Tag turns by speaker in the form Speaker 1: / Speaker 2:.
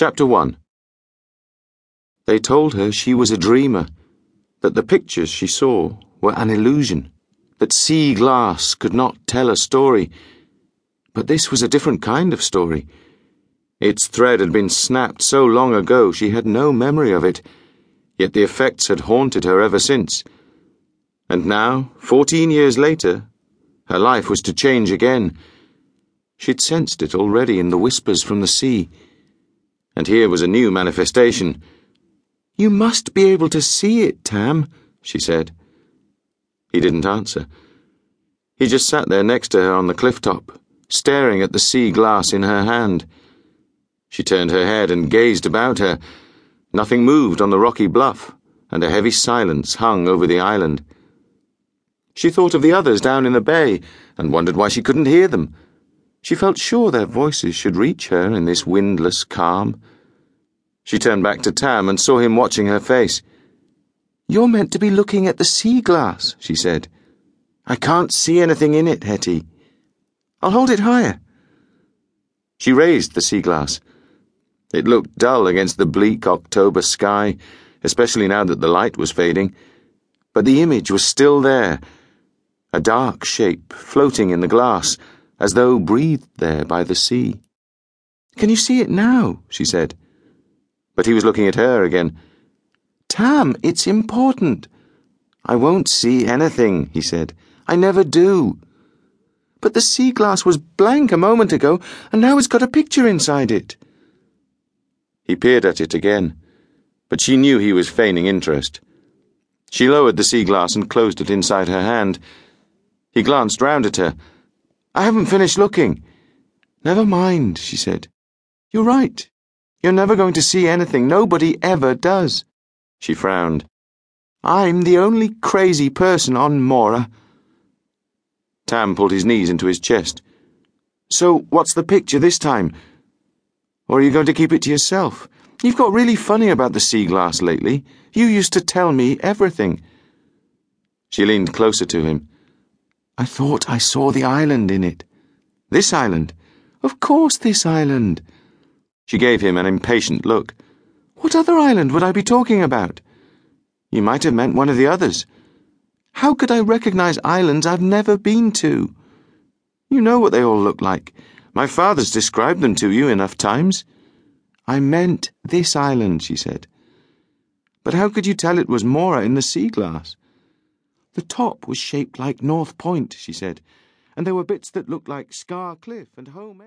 Speaker 1: Chapter 1 They told her she was a dreamer, that the pictures she saw were an illusion, that sea glass could not tell a story. But this was a different kind of story. Its thread had been snapped so long ago she had no memory of it, yet the effects had haunted her ever since. And now, fourteen years later, her life was to change again. She'd sensed it already in the whispers from the sea. And here was a new manifestation. You must be able to see it, Tam, she said. He didn't answer. He just sat there next to her on the cliff top, staring at the sea glass in her hand. She turned her head and gazed about her. Nothing moved on the rocky bluff, and a heavy silence hung over the island. She thought of the others down in the bay and wondered why she couldn't hear them. She felt sure their voices should reach her in this windless calm. She turned back to Tam and saw him watching her face. You're meant to be looking at the sea glass, she said. I can't see anything in it, Hetty. I'll hold it higher. She raised the sea glass. It looked dull against the bleak October sky, especially now that the light was fading. But the image was still there a dark shape floating in the glass, as though breathed there by the sea. Can you see it now? she said. But he was looking at her again. Tam, it's important. I won't see anything, he said. I never do. But the sea glass was blank a moment ago, and now it's got a picture inside it. He peered at it again, but she knew he was feigning interest. She lowered the sea glass and closed it inside her hand. He glanced round at her. I haven't finished looking. Never mind, she said. You're right. You're never going to see anything. Nobody ever does. She frowned. I'm the only crazy person on Mora. Tam pulled his knees into his chest. So, what's the picture this time? Or are you going to keep it to yourself? You've got really funny about the sea glass lately. You used to tell me everything. She leaned closer to him. I thought I saw the island in it. This island? Of course, this island. She gave him an impatient look. What other island would I be talking about? You might have meant one of the others. How could I recognize islands I've never been to? You know what they all look like. My father's described them to you enough times. I meant this island, she said. But how could you tell it was Mora in the sea glass? The top was shaped like North Point, she said, and there were bits that looked like Scar Cliff and Home.